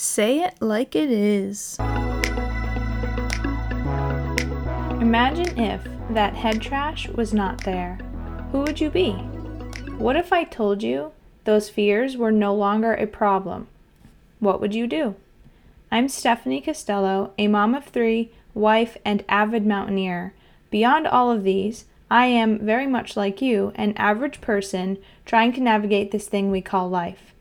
Say it like it is. Imagine if that head trash was not there. Who would you be? What if I told you those fears were no longer a problem? What would you do? I'm Stephanie Costello, a mom of three, wife, and avid mountaineer. Beyond all of these, I am very much like you, an average person trying to navigate this thing we call life.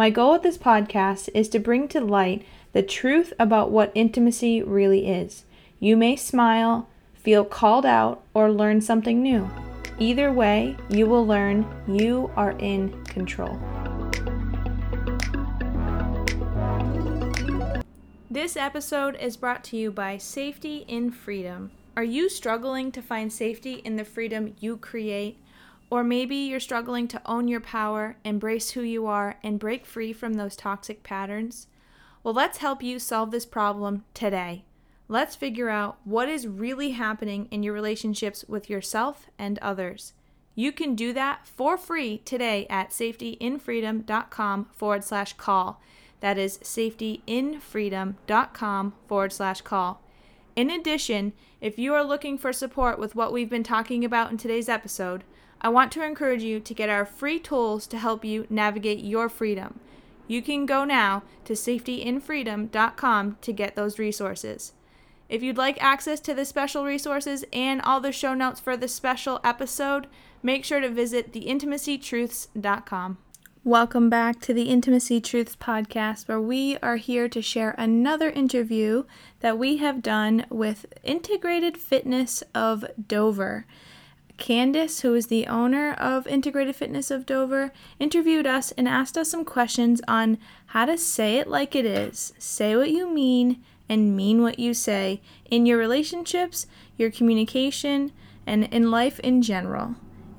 My goal with this podcast is to bring to light the truth about what intimacy really is. You may smile, feel called out, or learn something new. Either way, you will learn you are in control. This episode is brought to you by Safety in Freedom. Are you struggling to find safety in the freedom you create? Or maybe you're struggling to own your power, embrace who you are, and break free from those toxic patterns? Well, let's help you solve this problem today. Let's figure out what is really happening in your relationships with yourself and others. You can do that for free today at safetyinfreedom.com forward slash call. That is safetyinfreedom.com forward slash call. In addition, if you are looking for support with what we've been talking about in today's episode, I want to encourage you to get our free tools to help you navigate your freedom. You can go now to safetyinfreedom.com to get those resources. If you'd like access to the special resources and all the show notes for this special episode, make sure to visit theintimacytruths.com. Welcome back to the Intimacy Truths podcast, where we are here to share another interview that we have done with Integrated Fitness of Dover. Candice, who is the owner of Integrated Fitness of Dover, interviewed us and asked us some questions on how to say it like it is, say what you mean, and mean what you say in your relationships, your communication, and in life in general.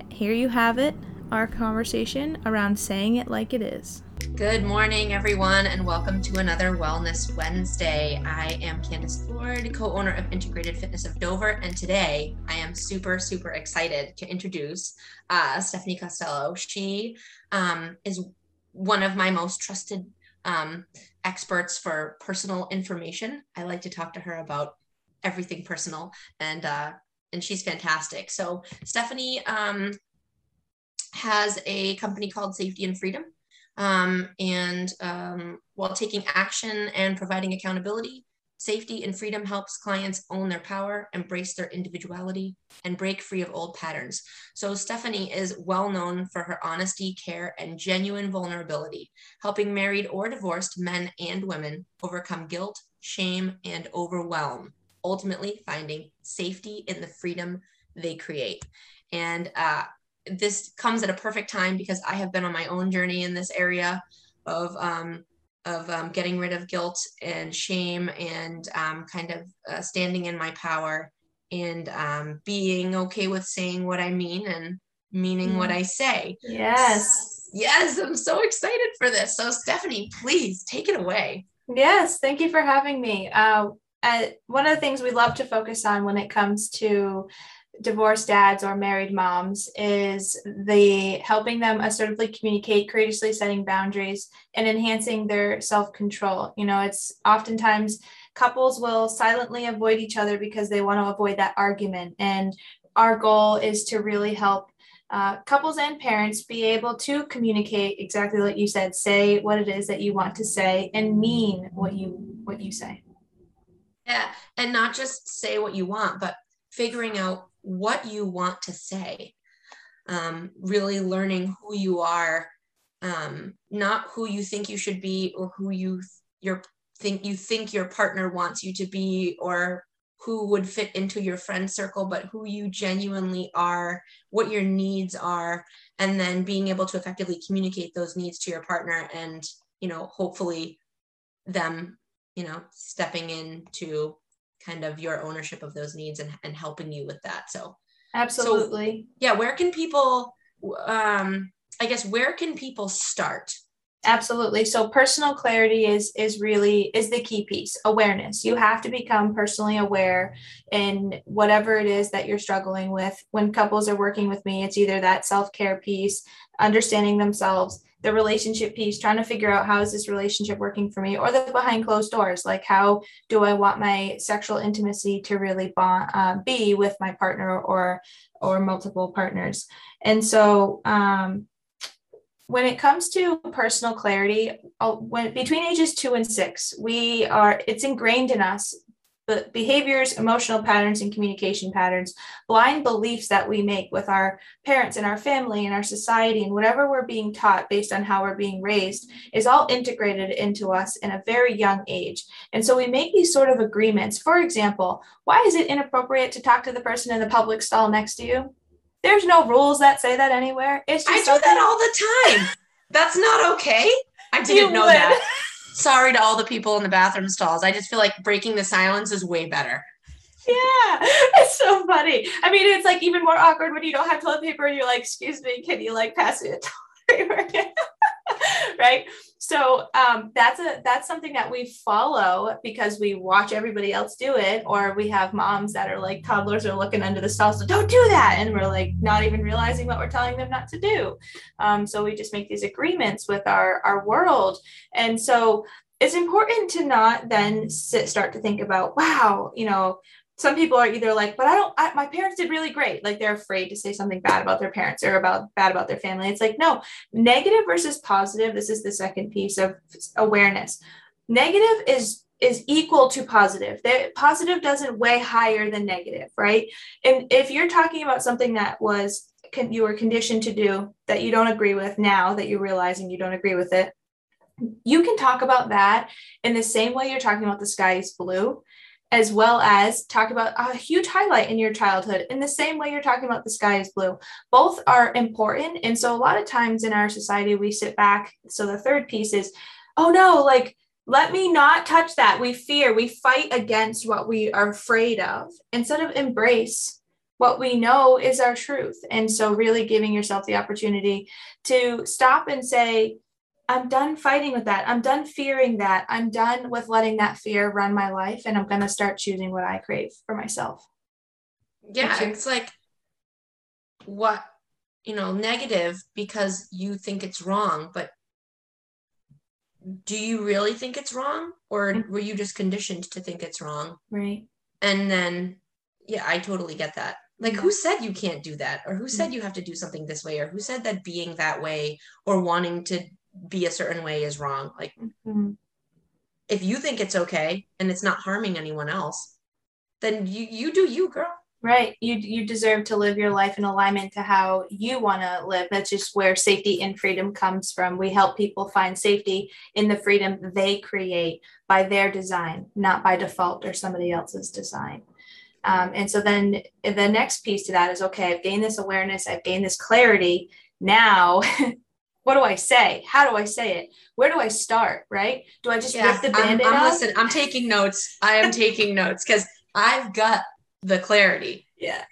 Here you have it our conversation around saying it like it is. Good morning, everyone, and welcome to another Wellness Wednesday. I am Candice Ford, co owner of Integrated Fitness of Dover, and today I am super, super excited to introduce uh, Stephanie Costello. She um, is one of my most trusted um, experts for personal information. I like to talk to her about everything personal, and uh, and she's fantastic. So Stephanie um, has a company called Safety in Freedom. Um, and um, while taking action and providing accountability, Safety in Freedom helps clients own their power, embrace their individuality, and break free of old patterns. So, Stephanie is well known for her honesty, care, and genuine vulnerability, helping married or divorced men and women overcome guilt, shame, and overwhelm, ultimately finding safety in the freedom they create. And uh, this comes at a perfect time because I have been on my own journey in this area of um, of um, getting rid of guilt and shame and um, kind of uh, standing in my power and um, being okay with saying what I mean and meaning what I say. Yes. Yes, I'm so excited for this. So, Stephanie, please take it away. Yes, thank you for having me. Uh, uh, one of the things we love to focus on when it comes to divorced dads or married moms is the helping them assertively communicate, courageously setting boundaries, and enhancing their self control. You know, it's oftentimes couples will silently avoid each other because they want to avoid that argument. And our goal is to really help uh, couples and parents be able to communicate exactly what you said say what it is that you want to say and mean what you what you say yeah and not just say what you want but figuring out what you want to say. Um, really learning who you are um, not who you think you should be or who you your think you think your partner wants you to be or who would fit into your friend circle but who you genuinely are what your needs are and then being able to effectively communicate those needs to your partner and you know hopefully them you know stepping into kind of your ownership of those needs and, and helping you with that. So absolutely. so, yeah where can people um i guess where can people start? Absolutely. So personal clarity is is really is the key piece awareness. You have to become personally aware in whatever it is that you're struggling with. When couples are working with me it's either that self-care piece understanding themselves the relationship piece, trying to figure out how is this relationship working for me, or the behind closed doors, like how do I want my sexual intimacy to really bond, uh, be with my partner or or multiple partners. And so um, when it comes to personal clarity, uh, when between ages two and six, we are it's ingrained in us but behaviors, emotional patterns, and communication patterns, blind beliefs that we make with our parents and our family and our society and whatever we're being taught based on how we're being raised is all integrated into us in a very young age. And so we make these sort of agreements. For example, why is it inappropriate to talk to the person in the public stall next to you? There's no rules that say that anywhere. It's just I do that all the time. That's not okay. I didn't know that. Sorry to all the people in the bathroom stalls. I just feel like breaking the silence is way better. Yeah, it's so funny. I mean, it's like even more awkward when you don't have toilet paper and you're like, excuse me, can you like pass me a toilet paper? right? So um, that's a that's something that we follow because we watch everybody else do it, or we have moms that are like toddlers are looking under the stall, so don't do that, and we're like not even realizing what we're telling them not to do. Um, so we just make these agreements with our our world, and so it's important to not then sit, start to think about, wow, you know, some people are either like, but I don't, I, my parents did really great. Like they're afraid to say something bad about their parents or about bad about their family. It's like, no, negative versus positive. This is the second piece of awareness. Negative is is equal to positive. The positive doesn't weigh higher than negative, right? And if you're talking about something that was you were conditioned to do that you don't agree with now that you're realizing you don't agree with it, you can talk about that in the same way you're talking about the sky is blue as well as talk about a huge highlight in your childhood in the same way you're talking about the sky is blue. Both are important. And so a lot of times in our society, we sit back. So the third piece is, oh no, like, let me not touch that. We fear, we fight against what we are afraid of instead of embrace what we know is our truth. And so, really giving yourself the opportunity to stop and say, I'm done fighting with that. I'm done fearing that. I'm done with letting that fear run my life and I'm going to start choosing what I crave for myself. Yeah, it's like what, you know, negative because you think it's wrong, but do you really think it's wrong or mm-hmm. were you just conditioned to think it's wrong? Right. And then yeah, I totally get that. Like who said you can't do that or who said mm-hmm. you have to do something this way or who said that being that way or wanting to be a certain way is wrong. Like mm-hmm. if you think it's okay and it's not harming anyone else, then you you do you, girl. Right. You you deserve to live your life in alignment to how you want to live. That's just where safety and freedom comes from. We help people find safety in the freedom they create by their design, not by default or somebody else's design. Um, and so then the next piece to that is okay, I've gained this awareness, I've gained this clarity. Now what do I say? How do I say it? Where do I start? Right? Do I just yeah, rip the band-aid I'm, I'm Listen, I'm taking notes. I am taking notes because I've got the clarity. Yeah.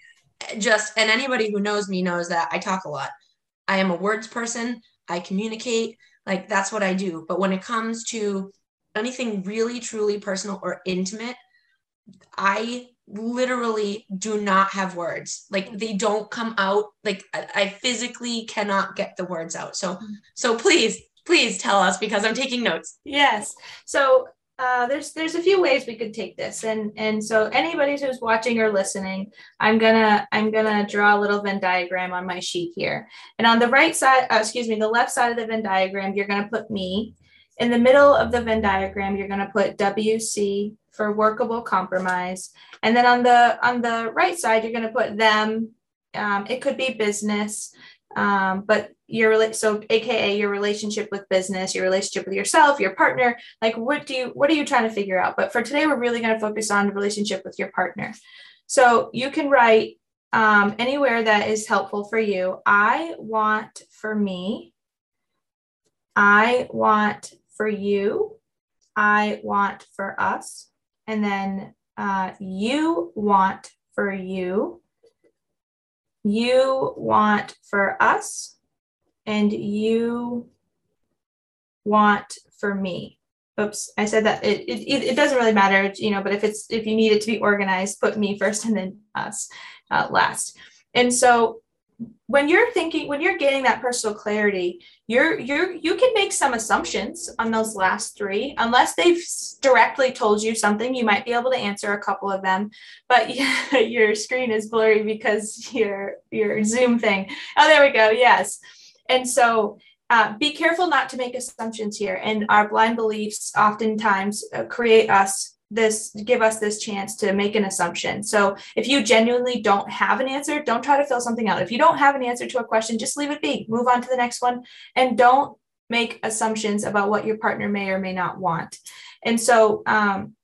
Just and anybody who knows me knows that I talk a lot. I am a words person. I communicate. Like that's what I do. But when it comes to anything really truly personal or intimate, I literally do not have words. Like they don't come out. Like I, physically cannot get the words out. So mm-hmm. so please please tell us because i'm taking notes. Yes. So uh, there's there's a few ways we could take this. And and so anybody who's watching or listening i'm gonna i'm gonna draw a little venn diagram on my sheet here. And on the right side uh, excuse me the left side of the venn diagram you're gonna put me in the middle of the venn diagram you're gonna put wc for workable compromise. And then on the on the right side, you're going to put them. Um, it could be business, um, but your so AKA your relationship with business, your relationship with yourself, your partner. Like, what do you what are you trying to figure out? But for today, we're really going to focus on the relationship with your partner. So you can write um, anywhere that is helpful for you. I want for me. I want for you. I want for us and then uh, you want for you, you want for us, and you want for me. Oops, I said that it, it, it doesn't really matter, you know, but if it's if you need it to be organized, put me first and then us uh, last. And so when you're thinking when you're getting that personal clarity you're you're you can make some assumptions on those last three unless they've directly told you something you might be able to answer a couple of them but yeah, your screen is blurry because your your zoom thing. Oh there we go yes. And so uh, be careful not to make assumptions here and our blind beliefs oftentimes uh, create us this give us this chance to make an assumption. So if you genuinely don't have an answer, don't try to fill something out. If you don't have an answer to a question, just leave it be. Move on to the next one and don't make assumptions about what your partner may or may not want. And so um,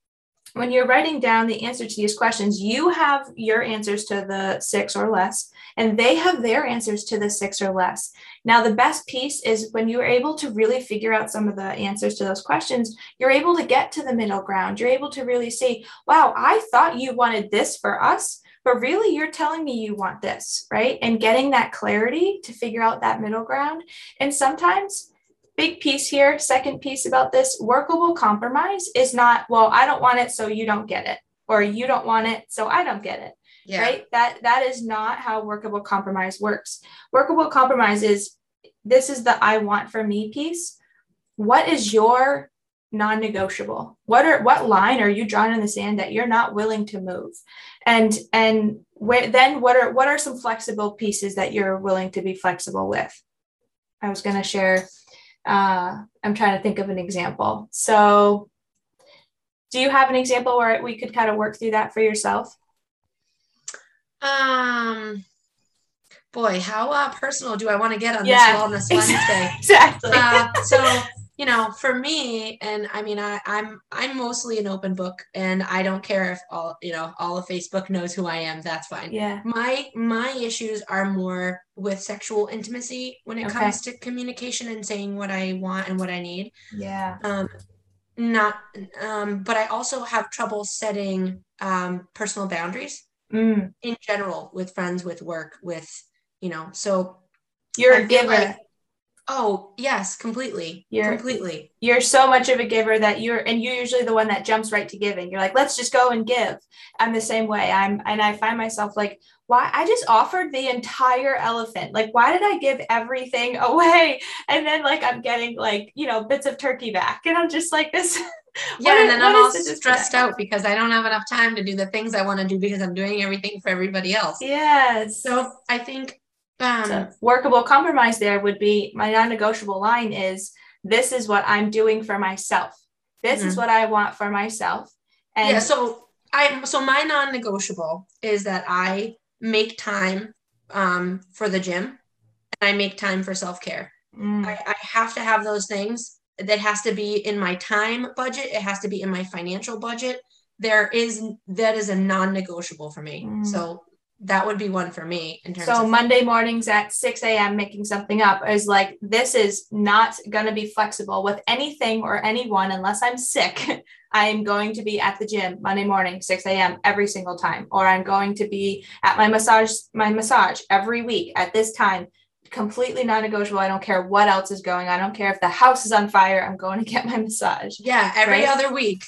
when you're writing down the answer to these questions, you have your answers to the six or less, and they have their answers to the six or less. Now, the best piece is when you're able to really figure out some of the answers to those questions, you're able to get to the middle ground. You're able to really see, wow, I thought you wanted this for us, but really you're telling me you want this, right? And getting that clarity to figure out that middle ground. And sometimes, big piece here, second piece about this workable compromise is not, well, I don't want it, so you don't get it, or you don't want it, so I don't get it. Yeah. Right. That that is not how workable compromise works. Workable compromise is this is the I want for me piece. What is your non-negotiable? What are what line are you drawing in the sand that you're not willing to move? And and where, then what are what are some flexible pieces that you're willing to be flexible with? I was going to share uh, I'm trying to think of an example. So, do you have an example where we could kind of work through that for yourself? Um, boy, how uh, personal do I want to get on yeah, this Wellness Wednesday? Exactly. Uh, so, you know, for me, and I mean, I, I'm I'm mostly an open book, and I don't care if all you know all of Facebook knows who I am. That's fine. Yeah. My my issues are more with sexual intimacy when it okay. comes to communication and saying what I want and what I need. Yeah. Um, not um, but I also have trouble setting um personal boundaries mm. in general with friends, with work, with you know. So you're a giver. Like, Oh, yes, completely. You're completely. You're so much of a giver that you're and you're usually the one that jumps right to giving. You're like, let's just go and give. I'm the same way. I'm and I find myself like, why I just offered the entire elephant. Like, why did I give everything away? And then like I'm getting like, you know, bits of turkey back. And I'm just like this. yeah, and then I'm all stressed out because I don't have enough time to do the things I want to do because I'm doing everything for everybody else. Yes. So I think um, so workable compromise there would be my non-negotiable line is this is what I'm doing for myself. This mm-hmm. is what I want for myself. And yeah, so I so my non-negotiable is that I make time um, for the gym and I make time for self-care. Mm. I, I have to have those things. That has to be in my time budget. It has to be in my financial budget. There is that is a non-negotiable for me. Mm. So that would be one for me in terms so of monday mornings at 6 a.m making something up is like this is not going to be flexible with anything or anyone unless i'm sick. I am going to be at the gym monday morning 6 a.m every single time. Or i'm going to be at my massage my massage every week at this time. Completely non-negotiable. I don't care what else is going on. I don't care if the house is on fire. I'm going to get my massage. Yeah every right? other week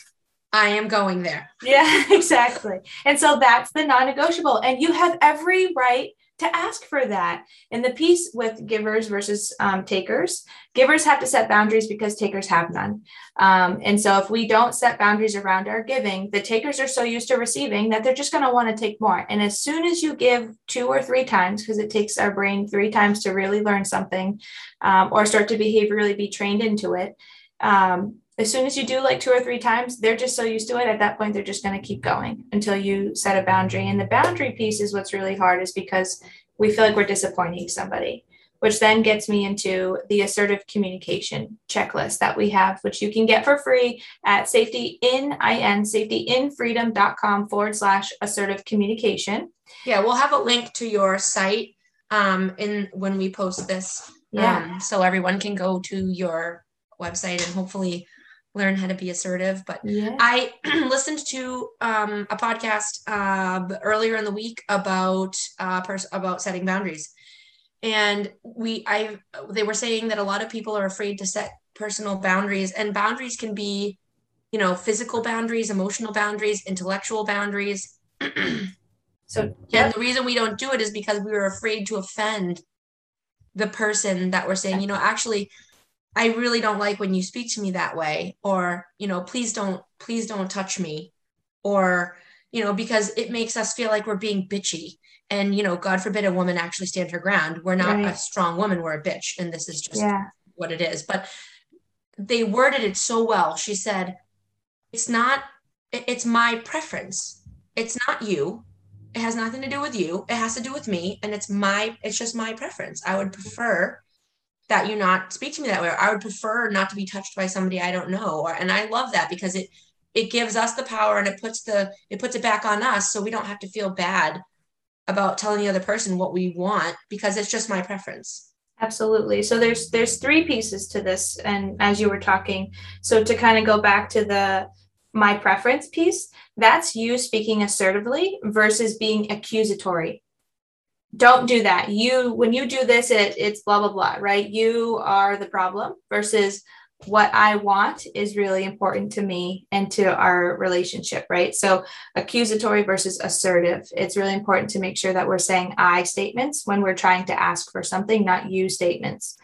I am going there. Yeah, exactly. And so that's the non negotiable. And you have every right to ask for that. In the piece with givers versus um, takers, givers have to set boundaries because takers have none. Um, and so if we don't set boundaries around our giving, the takers are so used to receiving that they're just going to want to take more. And as soon as you give two or three times, because it takes our brain three times to really learn something um, or start to behaviorally be trained into it. Um, as soon as you do like two or three times, they're just so used to it. At that point, they're just going to keep going until you set a boundary. And the boundary piece is what's really hard, is because we feel like we're disappointing somebody, which then gets me into the assertive communication checklist that we have, which you can get for free at safety in in safetyinfreedom.com forward slash assertive communication. Yeah, we'll have a link to your site um, in when we post this. Yeah. Um, so everyone can go to your website and hopefully learn how to be assertive. But yeah. I listened to um, a podcast uh, earlier in the week about uh, pers- about setting boundaries, and we I they were saying that a lot of people are afraid to set personal boundaries, and boundaries can be, you know, physical boundaries, emotional boundaries, intellectual boundaries. So yep. and the reason we don't do it is because we were afraid to offend the person that we're saying, you know, actually, I really don't like when you speak to me that way, or, you know, please don't, please don't touch me, or, you know, because it makes us feel like we're being bitchy. And, you know, God forbid a woman actually stand her ground. We're not right. a strong woman, we're a bitch. And this is just yeah. what it is. But they worded it so well. She said, it's not, it's my preference. It's not you. It has nothing to do with you. It has to do with me. And it's my, it's just my preference. I would prefer that you not speak to me that way. Or I would prefer not to be touched by somebody I don't know. Or, and I love that because it, it gives us the power and it puts the, it puts it back on us. So we don't have to feel bad about telling the other person what we want because it's just my preference. Absolutely. So there's there's three pieces to this and as you were talking, so to kind of go back to the my preference piece, that's you speaking assertively versus being accusatory. Don't do that. You when you do this it it's blah blah blah, right? You are the problem versus what I want is really important to me and to our relationship, right? So, accusatory versus assertive. It's really important to make sure that we're saying I statements when we're trying to ask for something, not you statements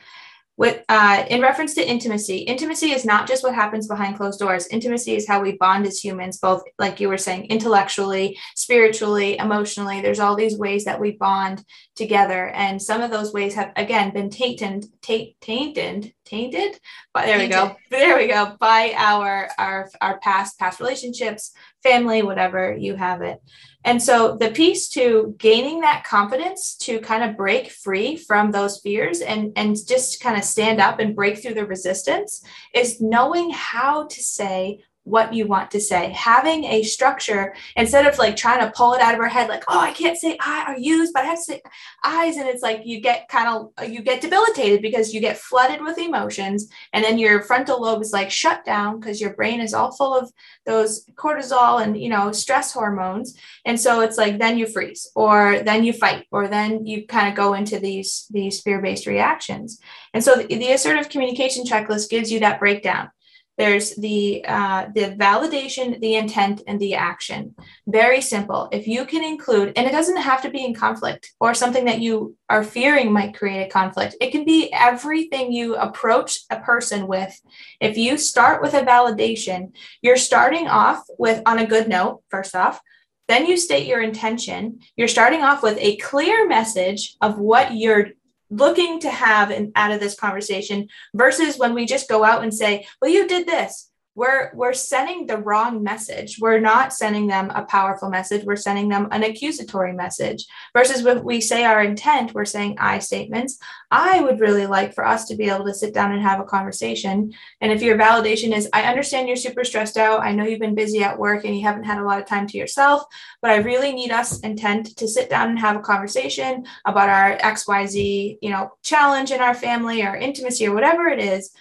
with uh, in reference to intimacy intimacy is not just what happens behind closed doors. Intimacy is how we bond as humans both like you were saying intellectually spiritually emotionally. There's all these ways that we bond together. And some of those ways have again been tainted tainted tainted but there tainted. we go. there we go. By our our our past past relationships family whatever you have it. And so the piece to gaining that confidence to kind of break free from those fears and, and just kind of stand up and break through the resistance is knowing how to say what you want to say. Having a structure instead of like trying to pull it out of our head like oh i can't say i or use but i have to say eyes and it's like you get kind of you get debilitated because you get flooded with emotions and then your frontal lobe is like shut down because your brain is all full of those cortisol and you know stress hormones and so it's like then you freeze or then you fight or then you kind of go into these these fear-based reactions. And so the, the assertive communication checklist gives you that breakdown there's the uh, the validation the intent and the action. Very simple. If you can include and it doesn't have to be in conflict or something that you are fearing might create a conflict. It can be everything you approach a person with. If you start with a validation you're starting off with on a good note first off then you state your intention. You're starting off with a clear message of what you're looking to have out of this conversation versus when we just go out and say, well, you did this we're we're sending the wrong message. We're not sending them a powerful message. We're sending them an accusatory message versus when we say our intent we're saying i statements. I would really like for us to be able to sit down and have a conversation. And if your validation is i understand you're super stressed out. I know you've been busy at work and you haven't had a lot of time to yourself but i really need us intent to sit down and have a conversation about our xyz you know challenge in our family or intimacy or whatever it is.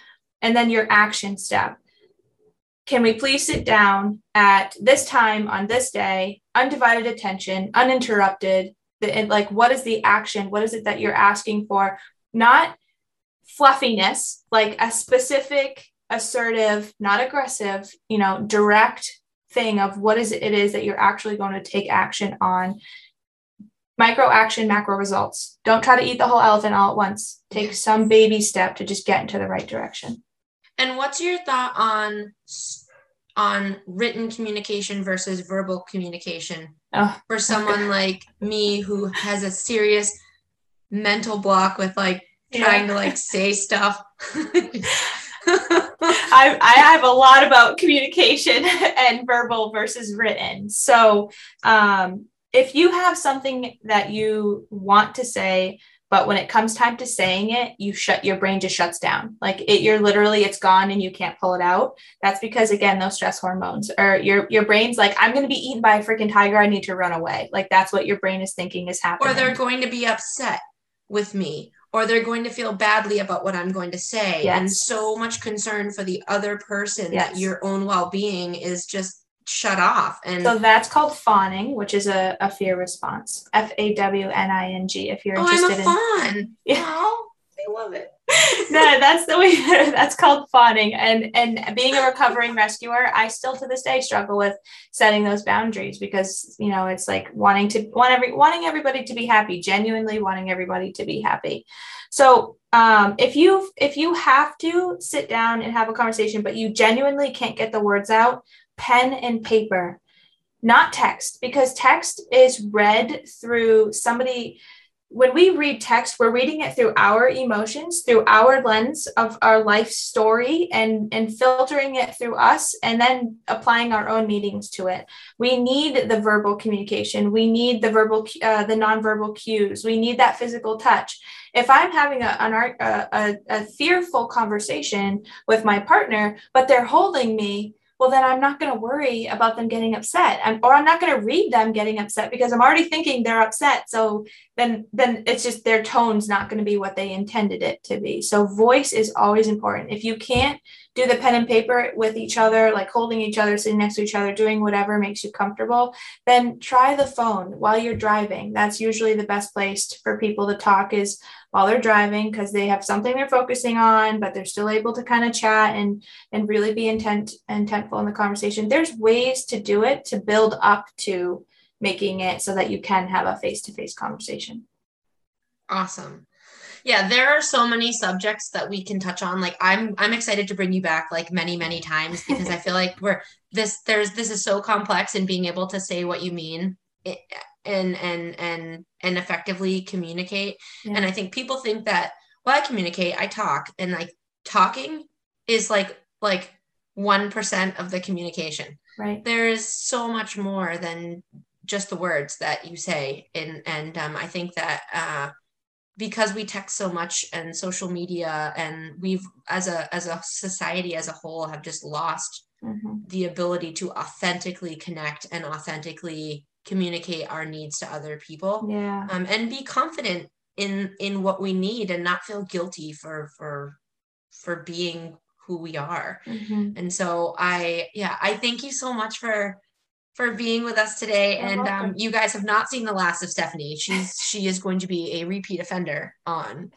And then your action step can we please sit down at this time on this day, undivided attention, uninterrupted? The, like, what is the action? What is it that you're asking for? Not fluffiness, like a specific, assertive, not aggressive, you know, direct thing of what is it, it is that you're actually going to take action on. Micro action, macro results. Don't try to eat the whole elephant all at once. Take some baby step to just get into the right direction. And what's your thought on on written communication versus verbal communication oh, for someone like me who has a serious mental block with like yeah. trying to like say stuff. I, I have a lot about communication and verbal versus written. So, um, if you have something that you want to say but when it comes time to saying it you shut your brain just shuts down. Like it you're literally it's gone and you can't pull it out. That's because again those stress hormones or your your brain's like i'm going to be eaten by a freaking tiger. I need to run away. Like that's what your brain is thinking is happening. or they're going to be upset with me or they're going to feel badly about what i'm going to say. Yes. and so much concern for the other person yes. that your own well-being is just shut off. And so that's called fawning, which is a, a fear response. F A W N I N G. If you're oh, interested I'm a fawn. in yeah. Oh, I love it. no, that's the way that's called fawning. And and being a recovering rescuer, I still to this day struggle with setting those boundaries because you know it's like wanting to want every wanting everybody to be happy, genuinely wanting everybody to be happy. So um, if you if you have to sit down and have a conversation, but you genuinely can't get the words out, pen and paper, not text, because text is read through somebody when we read text, we're reading it through our emotions, through our lens of our life story, and, and filtering it through us, and then applying our own meanings to it. We need the verbal communication. We need the verbal, uh, the nonverbal cues. We need that physical touch. If I'm having a, an, a, a, a fearful conversation with my partner, but they're holding me, well then i'm not going to worry about them getting upset. I'm, or i'm not going to read them getting upset because i'm already thinking they're upset. So then then it's just their tone's not going to be what they intended it to be. So voice is always important. If you can't do the pen and paper with each other like holding each other sitting next to each other doing whatever makes you comfortable then try the phone while you're driving. That's usually the best place for people to talk is while they're driving because they have something they're focusing on, but they're still able to kind of chat and and really be intent intentful in the conversation. There's ways to do it to build up to making it so that you can have a face-to-face conversation. Awesome. Yeah, there are so many subjects that we can touch on. Like I'm I'm excited to bring you back like many, many times because I feel like we're this there's this is so complex and being able to say what you mean it, and and and and effectively communicate yeah. and i think people think that well i communicate i talk and like talking is like like 1% of the communication right there is so much more than just the words that you say and and um, i think that uh, because we text so much and social media and we've as a as a society as a whole have just lost mm-hmm. the ability to authentically connect and authentically communicate our needs to other people yeah um, and be confident in in what we need and not feel guilty for for for being who we are mm-hmm. and so i yeah i thank you so much for for being with us today You're and um, you guys have not seen the last of stephanie she's she is going to be a repeat offender on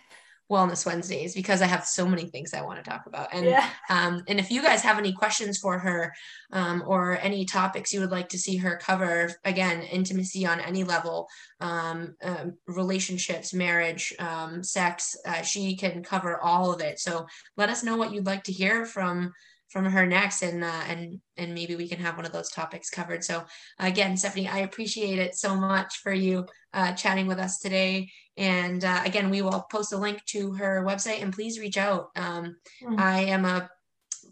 Wellness Wednesdays because I have so many things I want to talk about. And yeah. um, and if you guys have any questions for her um, or any topics you would like to see her cover, again, intimacy on any level, um, um relationships, marriage, um, sex, uh, she can cover all of it. So let us know what you'd like to hear from from her next and uh, and and maybe we can have one of those topics covered. So again stephanie i appreciate it so much for you uh, chatting with us today. And uh, again we will post a link to her website and please reach out. Um, mm-hmm. i am a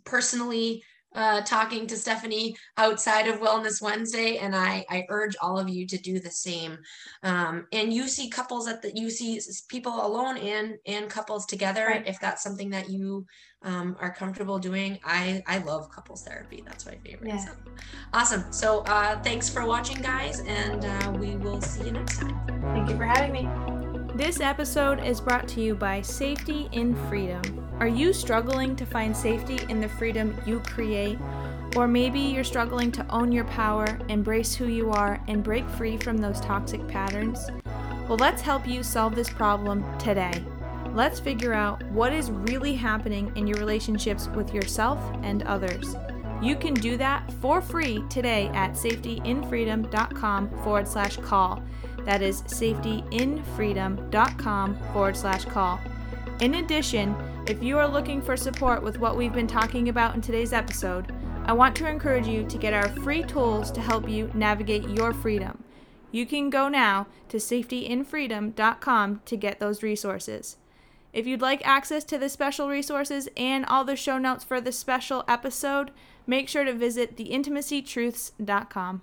personally uh, talking to Stephanie outside of Wellness Wednesday, and I, I urge all of you to do the same. Um, and you see couples at the you see people alone and and couples together. Right. If that's something that you um, are comfortable doing, I I love couples therapy. That's my favorite. Yeah. So, awesome. So uh, thanks for watching, guys, and uh, we will see you next time. Thank you for having me. This episode is brought to you by Safety in Freedom. Are you struggling to find safety in the freedom you create? Or maybe you're struggling to own your power, embrace who you are, and break free from those toxic patterns? Well, let's help you solve this problem today. Let's figure out what is really happening in your relationships with yourself and others. You can do that for free today at safetyinfreedom.com forward slash call. That is safetyinfreedom.com forward slash call. In addition, if you are looking for support with what we've been talking about in today's episode, I want to encourage you to get our free tools to help you navigate your freedom. You can go now to safetyinfreedom.com to get those resources. If you'd like access to the special resources and all the show notes for this special episode, make sure to visit theintimacytruths.com.